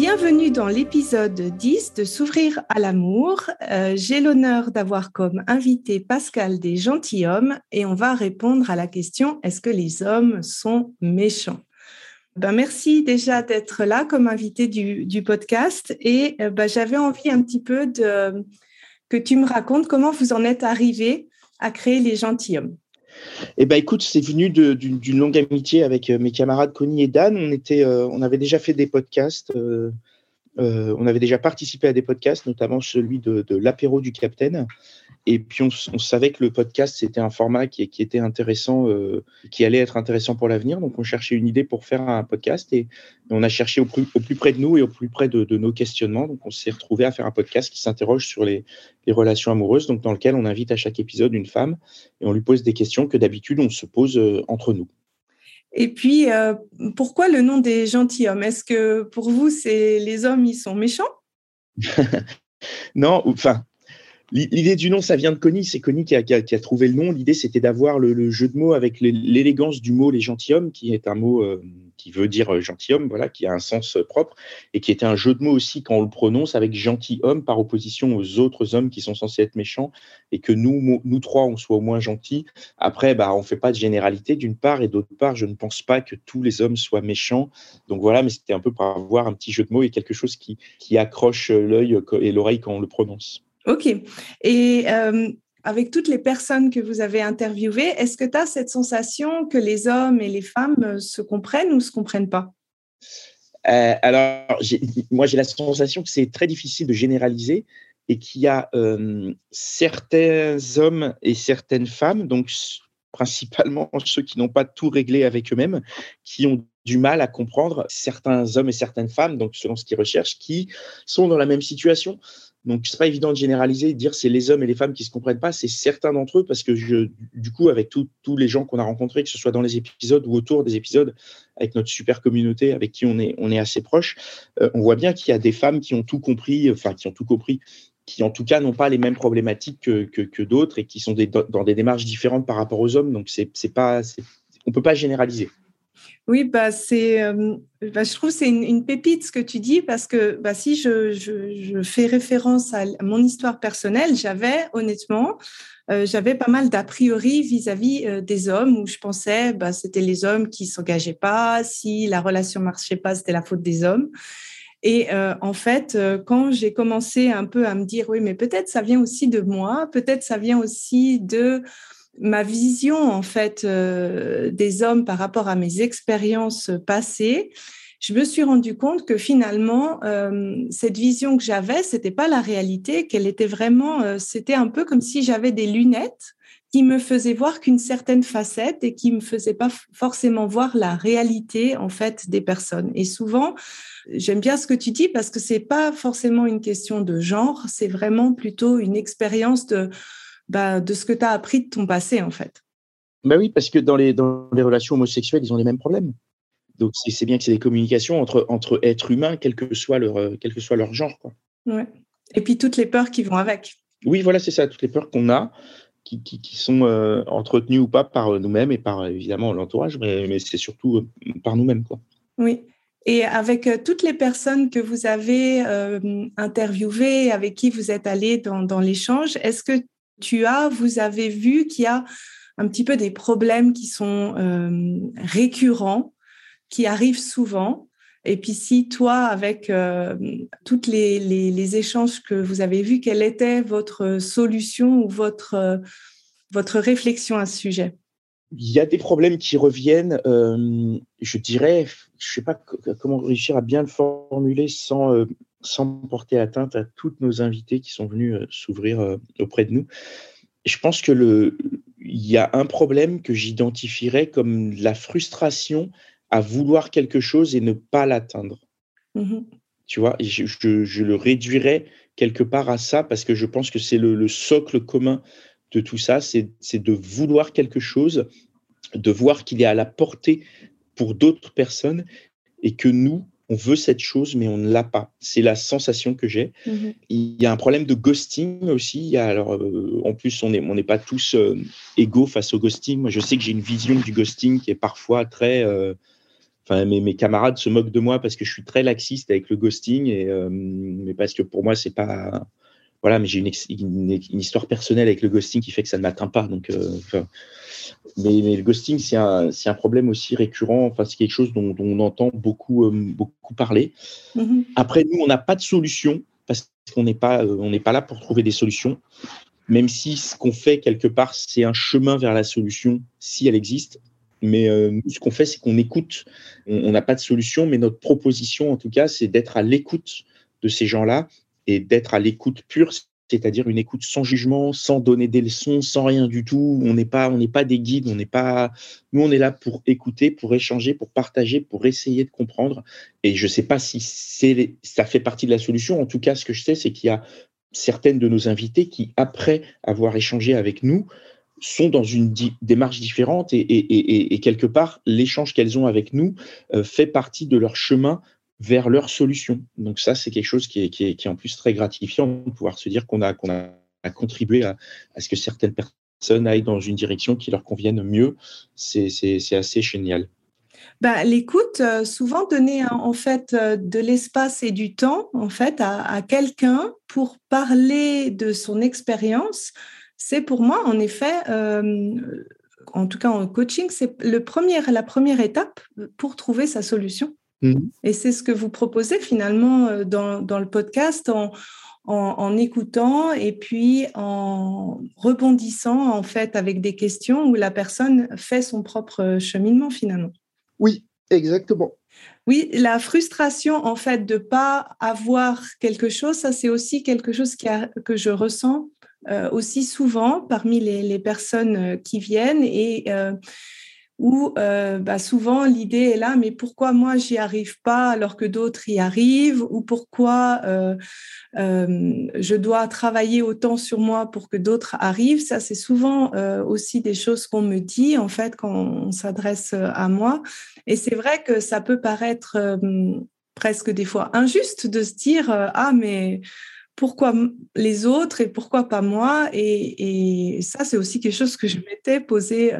Bienvenue dans l'épisode 10 de S'ouvrir à l'amour. Euh, j'ai l'honneur d'avoir comme invité Pascal des gentilshommes et on va répondre à la question est-ce que les hommes sont méchants? Ben, merci déjà d'être là comme invité du, podcast et euh, ben, j'avais envie un petit peu que tu me racontes comment vous en êtes arrivé à créer les gentilshommes. Eh ben, écoute, c'est venu d'une longue amitié avec euh, mes camarades Connie et Dan. On, euh, avait déjà fait des podcasts. Euh, on avait déjà participé à des podcasts, notamment celui de, l'apéro du Capitaine. Et puis, on, savait que le podcast, c'était un format qui, était intéressant, euh, qui allait être intéressant pour l'avenir. Donc, on cherchait une idée pour faire un podcast et, on a cherché au plus, près de nous et au plus près de, nos questionnements. Donc, on s'est retrouvé à faire un podcast qui s'interroge sur les, relations amoureuses, donc dans lequel on invite à chaque épisode une femme et on lui pose des questions que d'habitude, on se pose euh, entre nous. Et puis, euh, pourquoi le nom des gentilshommes? Est-ce que pour vous, c'est les hommes, ils sont méchants? Non, enfin, L'idée du nom, ça vient de Connie. C'est Connie qui a, trouvé le nom. L'idée, c'était d'avoir le, jeu de mots avec l'élégance du mot les gentilshommes, qui est un mot euh, qui veut dire euh, gentilhomme, voilà, qui a un sens euh, propre, et qui était un jeu de mots aussi quand on le prononce avec gentilhomme par opposition aux autres hommes qui sont censés être méchants, et que nous, nous trois, on soit au moins gentils. Après, bah, on fait pas de généralité d'une part, et d'autre part, je ne pense pas que tous les hommes soient méchants. Donc voilà, mais c'était un peu pour avoir un petit jeu de mots et quelque chose qui, qui accroche l'œil et l'oreille quand on le prononce. Ok. Et euh, avec toutes les personnes que vous avez interviewées, est-ce que tu as cette sensation que les hommes et les femmes euh, se comprennent ou se comprennent pas? Euh, Alors, moi, j'ai la sensation que c'est très difficile de généraliser et qu'il y a certains hommes et certaines femmes, donc principalement ceux qui n'ont pas tout réglé avec eux-mêmes, qui ont du mal à comprendre certains hommes et certaines femmes, donc selon ce qu'ils recherchent, qui sont dans la même situation. Donc, c'est pas évident de généraliser, de dire c'est les hommes et les femmes qui se comprennent pas. C'est certains d'entre eux parce que je, du coup, avec tous les gens qu'on a rencontrés, que ce soit dans les épisodes ou autour des épisodes, avec notre super communauté avec qui on est, on est assez proche, euh, on voit bien qu'il y a des femmes qui ont tout compris, enfin qui ont tout compris, qui en tout cas n'ont pas les mêmes problématiques que, que, d'autres et qui sont dans des démarches différentes par rapport aux hommes. Donc, c'est pas, on peut pas généraliser. Oui, bah, euh, bah, je trouve que c'est une, pépite ce que tu dis parce que bah, si je, je, fais référence à mon histoire personnelle, j'avais honnêtement, euh, j'avais pas mal d'a priori vis-à-vis euh, des hommes où je pensais bah, c'était les hommes qui s'engageaient pas, si la relation marchait pas, c'était la faute des hommes. Et en fait, quand j'ai commencé un peu à me dire oui, mais peut-être ça vient aussi de moi, peut-être ça vient aussi de ma vision en fait euh, des hommes par rapport à mes expériences passées, je me suis rendu compte que finalement euh, cette vision que j'avais, c'était pas la réalité, qu'elle était vraiment, euh, c'était un peu comme si j'avais des lunettes qui me faisaient voir qu'une certaine facette et qui me faisaient pas forcément voir la réalité en fait des personnes. Et souvent, j'aime bien ce que tu dis parce que c'est pas forcément une question de genre, c'est vraiment plutôt une expérience de bah, de ce que tu as appris de ton passé, en fait. Bah oui, parce que dans les, dans les relations homosexuelles, ils ont les mêmes problèmes. Donc, c'est bien que c'est des communications entre, entre êtres humains, quel que soit leur, euh, quel que soit leur genre. Quoi. Ouais. Et puis, toutes les peurs qui vont avec. Oui, voilà, c'est ça, toutes les peurs qu'on a, qui, qui, qui sont euh, entretenues ou pas par euh, nous-mêmes et par, évidemment, l'entourage, mais, mais c'est surtout par nous-mêmes. Quoi. Oui. Et avec toutes les personnes que vous avez interviewées, avec qui vous êtes allé dans, dans l'échange, est-ce que tu as, vous avez vu qu'il y a un petit peu des problèmes qui sont euh, récurrents, qui arrivent souvent. Et puis si toi, avec euh, toutes les, échanges que vous avez vus, quelle était votre solution ou votre, votre réflexion à ce sujet? Il y a des problèmes qui reviennent. Euh, je dirais, je sais pas comment réussir à bien le formuler sans, euh, sans porter atteinte à toutes nos invités qui sont venus euh, s'ouvrir auprès de nous. Je pense que le, il y a un problème que j'identifierais comme la frustration à vouloir quelque chose et ne pas l'atteindre. Mmh tu vois, je, je, le réduirais quelque part à ça parce que je pense que c'est le, le socle commun de tout ça, c'est de vouloir quelque chose, de voir qu'il est à la portée pour d'autres personnes et que nous, on veut cette chose, mais on ne l'a pas. C'est la sensation que j'ai. Mhm. Il y a un problème de ghosting aussi. Il y a, alors, euh, en plus, on n'est on pas tous euh, égaux face au ghosting. Moi, je sais que j'ai une vision du ghosting qui est parfois très. Euh, enfin, mes, mes, camarades se moquent de moi parce que je suis très laxiste avec le ghosting, et, mais parce que pour moi, c'est pas voilà, mais j'ai une, une, histoire personnelle avec le ghosting qui fait que ça ne m'atteint pas. Donc, euh, mais, le ghosting, c'est un, un, problème aussi récurrent. Enfin, c'est quelque chose dont, on entend beaucoup, euh, beaucoup parler. Mm-hmm. Après, nous, on n'a pas de solution parce qu'on n'est pas, euh, on n'est pas là pour trouver des solutions. Même si ce qu'on fait quelque part, c'est un chemin vers la solution, si elle existe. Mais nous, ce qu'on fait, c'est qu'on écoute. On n'a pas de solution, mais notre proposition, en tout cas, c'est d'être à l'écoute de ces gens-là et d'être à l'écoute pure, c'est-à-dire une écoute sans jugement, sans donner des leçons, sans rien du tout. On n'est pas, on n'est pas des guides, on n'est pas. Nous, on est là pour écouter, pour échanger, pour partager, pour essayer de comprendre. Et je ne sais pas si c'est, ça fait partie de la solution. En tout cas, ce que je sais, c'est qu'il y a certaines de nos invités qui, après avoir échangé avec nous, sont dans une démarche différente et, quelque part, l'échange qu'elles ont avec nous euh, fait partie de leur chemin vers leur solution. Donc ça, c'est quelque chose qui est, qui, est, qui en plus très gratifiant de pouvoir se dire qu'on a, a, contribué à, à, ce que certaines personnes aillent dans une direction qui leur convienne mieux. C'est assez génial. Bah, L'écoute, euh, souvent donner en fait euh, de l'espace et du temps en fait à, à quelqu'un pour parler de son expérience, c'est pour moi en effet, euh, en tout cas en coaching, c'est le la première étape pour trouver sa solution. Mmh. Et c'est ce que vous proposez finalement euh, dans, dans le podcast en, en, écoutant et puis en rebondissant en fait avec des questions où la personne fait son propre cheminement finalement. Oui, exactement. Oui, la frustration en fait de pas avoir quelque chose, ça c'est aussi quelque chose qui a, que je ressens euh, aussi souvent parmi les, les, personnes euh, qui viennent et où euh, bah, souvent l'idée est là, mais pourquoi moi j'y arrive pas alors que d'autres y arrivent, ou pourquoi euh, euh, je dois travailler autant sur moi pour que d'autres arrivent? Ça, c'est souvent aussi des choses qu'on me dit en fait quand on s'adresse à moi. Et c'est vrai que ça peut paraître presque des fois injuste de se dire ah mais pourquoi les autres et pourquoi pas moi? Et, et ça c'est aussi quelque chose que je m'étais posé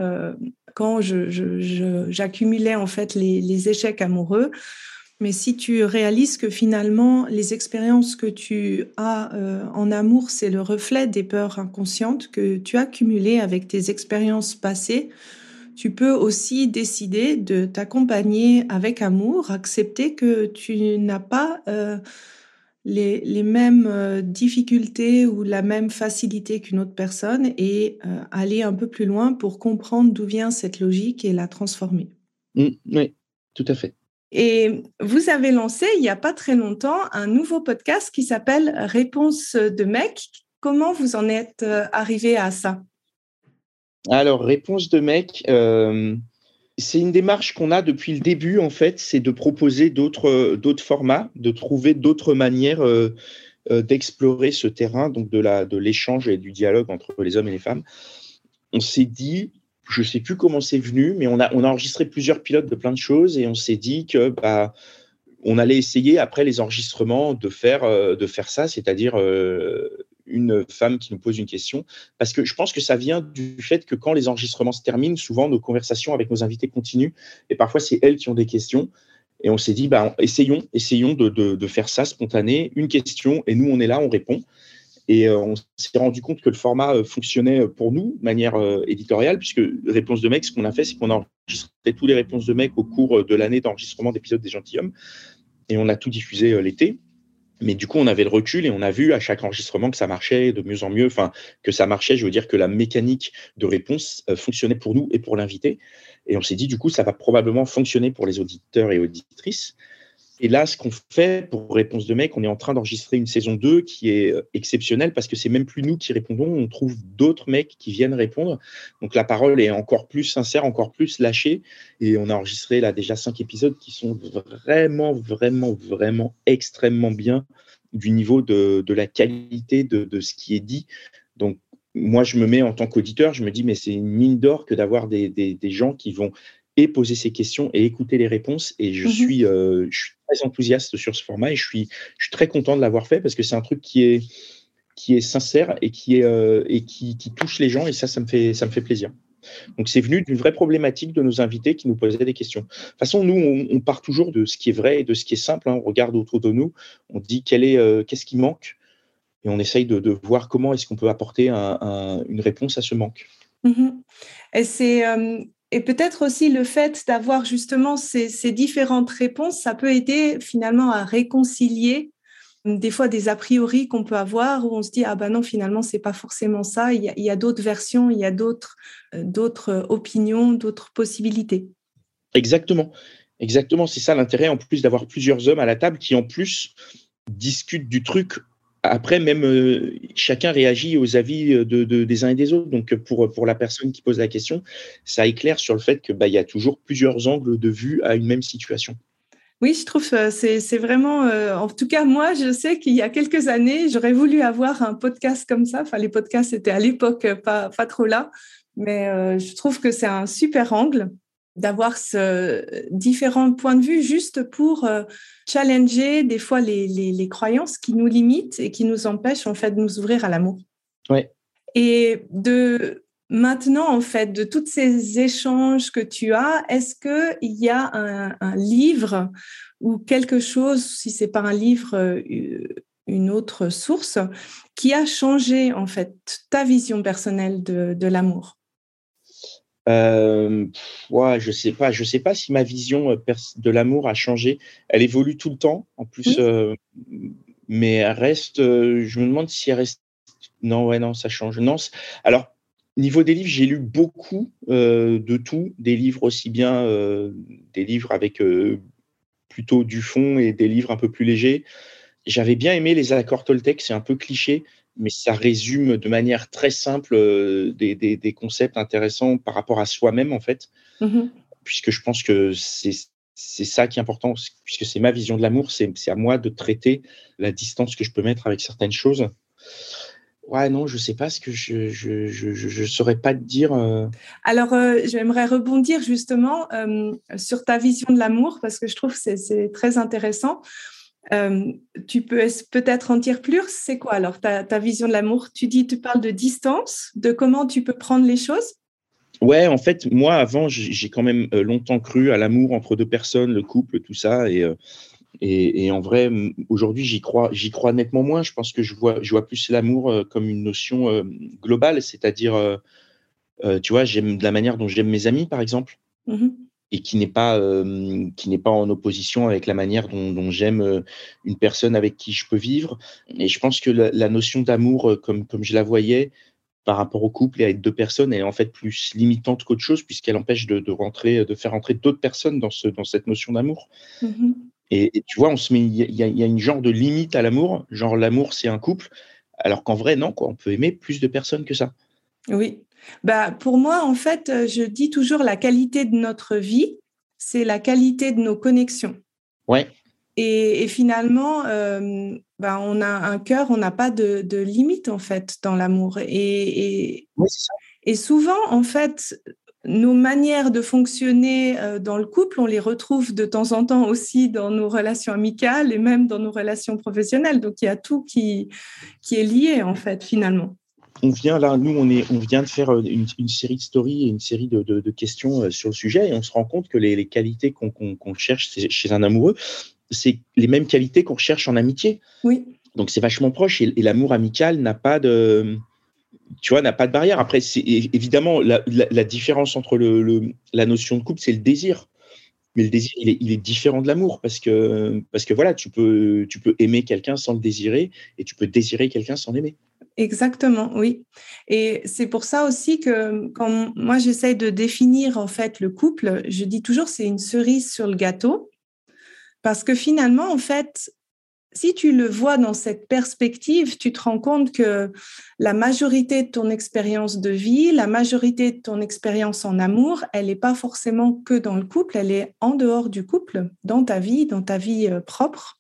quand j'accumulais en fait les, échecs amoureux. Mais si tu réalises que finalement les expériences que tu as euh, en amour, c'est le reflet des peurs inconscientes que tu as accumulées avec tes expériences passées, tu peux aussi décider de t'accompagner avec amour, accepter que tu n'as pas euh, les, mêmes euh, difficultés ou la même facilité qu'une autre personne et euh, aller un peu plus loin pour comprendre d'où vient cette logique et la transformer. Mmh, oui, tout à fait. Et vous avez lancé il n'y a pas très longtemps un nouveau podcast qui s'appelle Réponse de mec. Comment vous en êtes euh, arrivé à ça? Alors, Réponse de mec, c'est une démarche qu'on a depuis le début, en fait, c'est de proposer d'autres, d'autres formats, de trouver d'autres manières euh, euh, d'explorer ce terrain, donc de, l'échange et du dialogue entre les hommes et les femmes. On s'est dit, je ne sais plus comment c'est venu, mais on a, enregistré plusieurs pilotes de plein de choses et on s'est dit que bah, on allait essayer après les enregistrements de faire, euh, de faire ça, c'est-à-dire une femme qui nous pose une question, parce que je pense que ça vient du fait que quand les enregistrements se terminent, souvent nos conversations avec nos invités continuent, et parfois c'est elles qui ont des questions. Et on s'est dit, bah, essayons, essayons de, faire ça spontané, une question, et nous on est là, on répond. Et euh, on s'est rendu compte que le format euh, fonctionnait pour nous de manière euh, éditoriale, puisque Réponse de mec, ce qu'on a fait, c'est qu'on a enregistré toutes les réponses de mec au cours de l'année d'enregistrement d'épisodes des gentilshommes, et on a tout diffusé l'été. Mais du coup, on avait le recul et on a vu à chaque enregistrement que ça marchait de mieux en mieux, enfin, que ça marchait, je veux dire que la mécanique de réponse euh, fonctionnait pour nous et pour l'invité. Et on s'est dit, du coup, ça va probablement fonctionner pour les auditeurs et auditrices. Et là, ce qu'on fait pour Réponse de mec, on est en train d'enregistrer une saison 2 qui est euh, exceptionnelle parce que c'est même plus nous qui répondons, on trouve d'autres mecs qui viennent répondre. Donc la parole est encore plus sincère, encore plus lâchée. Et on a enregistré là déjà cinq épisodes qui sont vraiment, vraiment, vraiment extrêmement bien du niveau de, la qualité de, ce qui est dit. Donc moi, je me mets en tant qu'auditeur, je me dis, mais c'est une mine d'or que d'avoir des, des gens qui vont et poser ces questions et écouter les réponses. Et je, mhm. suis, euh, je suis très enthousiaste sur ce format et je suis, je suis très content de l'avoir fait parce que c'est un truc qui est, qui est sincère et qui, est, euh, et qui, qui, touche les gens. Et ça, ça me fait, ça me fait plaisir. Donc, c'est venu d'une vraie problématique de nos invités qui nous posaient des questions. De toute façon, nous, on, part toujours de ce qui est vrai et de ce qui est simple. Hein. On regarde autour de nous, on dit quel est, euh, qu'est-ce qui manque et on essaye de, de voir comment est-ce qu'on peut apporter un, une réponse à ce manque. Mhm. Et c'est et peut-être aussi le fait d'avoir justement ces, différentes réponses, ça peut aider finalement à réconcilier hum, des fois des a priori qu'on peut avoir où on se dit ah ben non finalement c'est pas forcément ça. Il y a, d'autres versions il y a d'autres euh, d'autres opinions d'autres possibilités. Exactement. Exactement c'est ça l'intérêt en plus d'avoir plusieurs hommes à la table qui en plus discutent du truc après, même euh, chacun réagit aux avis euh, de, des uns et des autres. Donc, pour, pour la personne qui pose la question, ça éclaire sur le fait qu'il bah, y a toujours plusieurs angles de vue à une même situation. Oui, je trouve que c'est vraiment, euh, en tout cas, moi, je sais qu'il y a quelques années, j'aurais voulu avoir un podcast comme ça. Enfin, les podcasts étaient à l'époque pas, pas trop là, mais je trouve que c'est un super angle d'avoir ce différents points de vue juste pour euh, challenger des fois les, les, croyances qui nous limitent et qui nous empêchent en fait de nous ouvrir à l'amour. Ouais. Et de maintenant en fait de tous ces échanges que tu as, est-ce que il y a un, un, livre ou quelque chose, si c'est pas un livre, euh, une autre source, qui a changé en fait ta vision personnelle de, de l'amour? Euh, ouais, je sais pas, je sais pas si ma vision euh, de l'amour a changé. Elle évolue tout le temps, en plus, euh, mais elle reste. Euh, je me demande si elle reste. Non, ouais, non, ça change. Non, alors niveau des livres, j'ai lu beaucoup de tout, des livres aussi bien, des livres avec plutôt du fond et des livres un peu plus légers. J'avais bien aimé les accords Toltec, c'est un peu cliché, mais ça résume de manière très simple euh, des, des, concepts intéressants par rapport à soi-même, en fait. Mm-hmm. Puisque je pense que c'est ça qui est important, puisque c'est ma vision de l'amour, c'est à moi de traiter la distance que je peux mettre avec certaines choses. Ouais, non, je sais pas ce que je je, je, je saurais pas te dire. Euh. Alors, euh, j'aimerais rebondir justement sur ta vision de l'amour parce que je trouve que c'est très intéressant. Euh, tu peux peut-être en dire plus? C'est quoi alors ta, vision de l'amour? Tu dis, tu parles de distance, de comment tu peux prendre les choses? Ouais, en fait, moi, avant, j'ai quand même euh, longtemps cru à l'amour entre deux personnes, le couple, tout ça. Et, euh, et, en vrai, aujourd'hui, j'y crois, j'y crois nettement moins. Je pense que je vois, je vois plus l'amour comme une notion globale, c'est-à-dire, tu vois, j'aime de la manière dont j'aime mes amis, par exemple. Mmh et qui n'est pas euh, qui n'est pas en opposition avec la manière dont, dont j'aime euh, une personne avec qui je peux vivre. Et je pense que la, la notion d'amour euh, comme comme je la voyais par rapport au couple et à être deux personnes est en fait plus limitante qu'autre chose puisqu'elle empêche de, de, rentrer de faire entrer d'autres personnes dans ce dans cette notion d'amour. Mm-hmm. et, et, tu vois on se met il y, y, a une genre de limite à l'amour. Genre l'amour c'est un couple. Alors qu'en vrai non quoi. On peut aimer plus de personnes que ça oui bah, Pour moi, en fait, euh, je dis toujours la qualité de notre vie, c'est la qualité de nos connexions. Ouais. Et, finalement, euh, bah, on a un cœur, on n'a pas de, de, limite, en fait, dans l'amour. Et, et, et, souvent, en fait, nos manières de fonctionner euh, dans le couple, on les retrouve de temps en temps aussi dans nos relations amicales et même dans nos relations professionnelles. Donc, il y a tout qui, qui est lié, en fait, finalement on vient là, nous, on, est, on vient de faire euh, une, série de stories et une série de, questions euh, sur le sujet et on se rend compte que les, qualités qu'on cherche chez un amoureux, c'est les mêmes qualités qu'on recherche en amitié. Oui. Donc c'est vachement proche et, l'amour amical n'a pas de, tu vois, n'a pas de barrière. Après, c'est évidemment la, différence entre le, la notion de couple, c'est le désir. mais le désir, il est, il est différent de l'amour parce que, parce que voilà, tu peux, tu peux aimer quelqu'un sans le désirer et tu peux désirer quelqu'un sans l'aimer. Exactement, oui. Et c'est pour ça aussi que quand moi j'essaye de définir en fait le couple, je dis toujours c'est une cerise sur le gâteau parce que finalement en fait si tu le vois dans cette perspective, tu te rends compte que la majorité de ton expérience de vie, la majorité de ton expérience en amour, elle n'est pas forcément que dans le couple, elle est en dehors du couple, dans ta vie, dans ta vie euh, propre.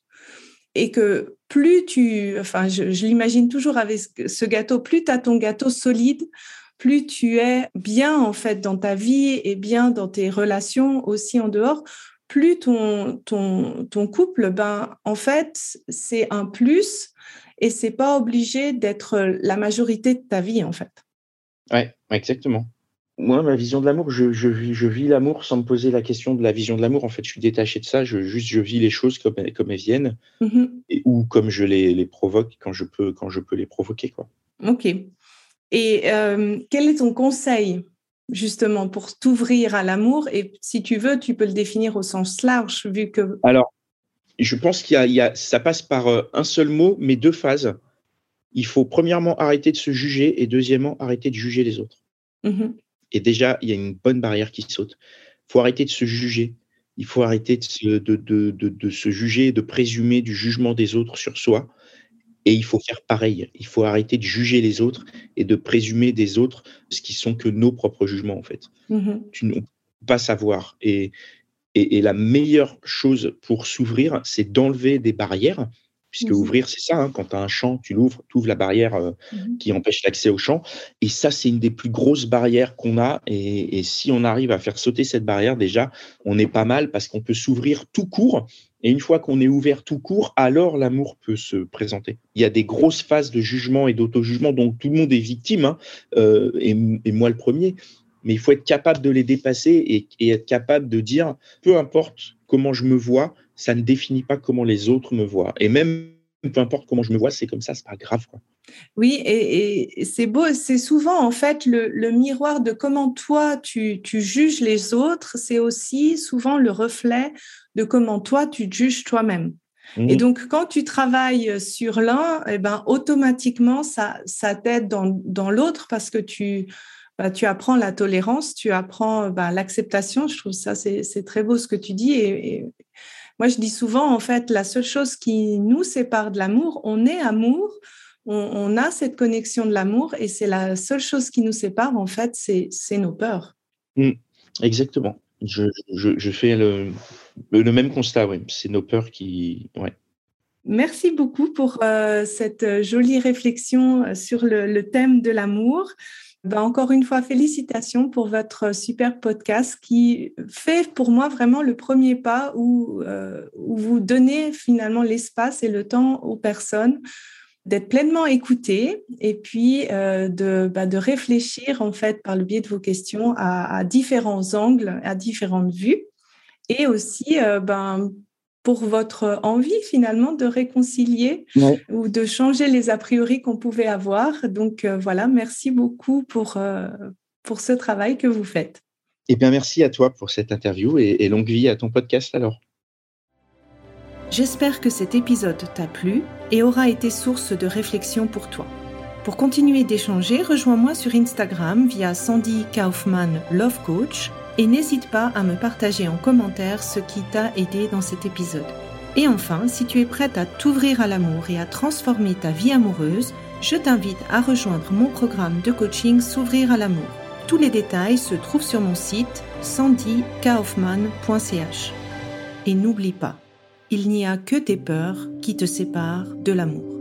Et que plus tu, enfin, je, l'imagine toujours avec ce gâteau, plus tu as ton gâteau solide, plus tu es bien en fait dans ta vie et bien dans tes relations aussi en dehors, plus ton, couple, ben, en fait, c'est un plus et c'est pas obligé d'être la majorité de ta vie, en fait. Ouais, exactement. Moi, ma vision de l'amour, je, je, je vis l'amour sans me poser la question de la vision de l'amour. En fait, je suis détaché de ça. Je, juste, je vis les choses comme, comme elles viennent mmh et, ou comme je les, les, provoque quand je peux, quand je peux les provoquer. Quoi. Ok. Et euh, quel est ton conseil justement pour t'ouvrir à l'amour? Et si tu veux, tu peux le définir au sens large, vu que... Alors, je pense qu'il y, a, ça passe par euh, un seul mot, mais deux phases. Il faut premièrement arrêter de se juger et deuxièmement arrêter de juger les autres. Mmh et déjà, il y a une bonne barrière qui saute. Il faut arrêter de se juger. Il faut arrêter de se, de, de, de se juger, de présumer du jugement des autres sur soi. Et il faut faire pareil. Il faut arrêter de juger les autres et de présumer des autres ce qui sont que nos propres jugements, en fait. Mmh tu ne peux pas savoir. Et, et, la meilleure chose pour s'ouvrir, c'est d'enlever des barrières puisque mmh ouvrir, c'est ça, hein, quand tu as un champ, tu l'ouvres, tu ouvres la barrière euh, mmh qui empêche l'accès au champ. Et ça, c'est une des plus grosses barrières qu'on a. Et, si on arrive à faire sauter cette barrière, déjà, on est pas mal parce qu'on peut s'ouvrir tout court. Et une fois qu'on est ouvert tout court, alors l'amour peut se présenter. Il y a des grosses phases de jugement et d'auto-jugement dont tout le monde est victime, hein, euh, et, moi le premier. Mais il faut être capable de les dépasser et, et être capable de dire, peu importe comment je me vois, ça ne définit pas comment les autres me voient. Et même peu importe comment je me vois, c'est comme ça, c'est pas grave. Quoi. Oui, et, c'est beau, c'est souvent en fait le, miroir de comment toi tu, juges les autres, c'est aussi souvent le reflet de comment toi tu juges toi-même. Et mmh. donc, quand tu travailles sur l'un, eh ben, automatiquement, ça, ça t'aide dans, l'autre parce que tu, bah, tu apprends la tolérance, tu apprends bah, l'acceptation. Je trouve ça, c'est très beau ce que tu dis. et moi, je dis souvent, en fait, la seule chose qui nous sépare de l'amour, on est amour, on, a cette connexion de l'amour, et c'est la seule chose qui nous sépare, en fait, c'est nos peurs. Mmh, exactement. Je, fais le, même constat, oui. C'est nos peurs qui. Ouais. Merci beaucoup pour euh, cette jolie réflexion euh, sur le thème de l'amour. Ben, encore une fois, félicitations pour votre super podcast qui fait pour moi vraiment le premier pas où, euh, où vous donnez finalement l'espace et le temps aux personnes d'être pleinement écoutées et puis euh, de, bah, de réfléchir en fait par le biais de vos questions à, différents angles, à différentes vues. Et aussi euh, ben, pour votre envie finalement de réconcilier ou de changer les a priori qu'on pouvait avoir. Donc euh, voilà, merci beaucoup pour, euh, pour ce travail que vous faites. Eh bien, merci à toi pour cette interview et, et longue vie à ton podcast alors. J'espère que cet épisode t'a plu et aura été source de réflexion pour toi. Pour continuer d'échanger, rejoins-moi sur Instagram via Sandy Kaufman Love Coach et n'hésite pas à me partager en commentaire ce qui t'a aidé dans cet épisode. Et enfin, si tu es prête à t'ouvrir à l'amour et à transformer ta vie amoureuse, je t'invite à rejoindre mon programme de coaching S'ouvrir à l'amour. Tous les détails se trouvent sur mon site sandykaufman.ch. Et n'oublie pas, il n'y a que tes peurs qui te séparent de l'amour.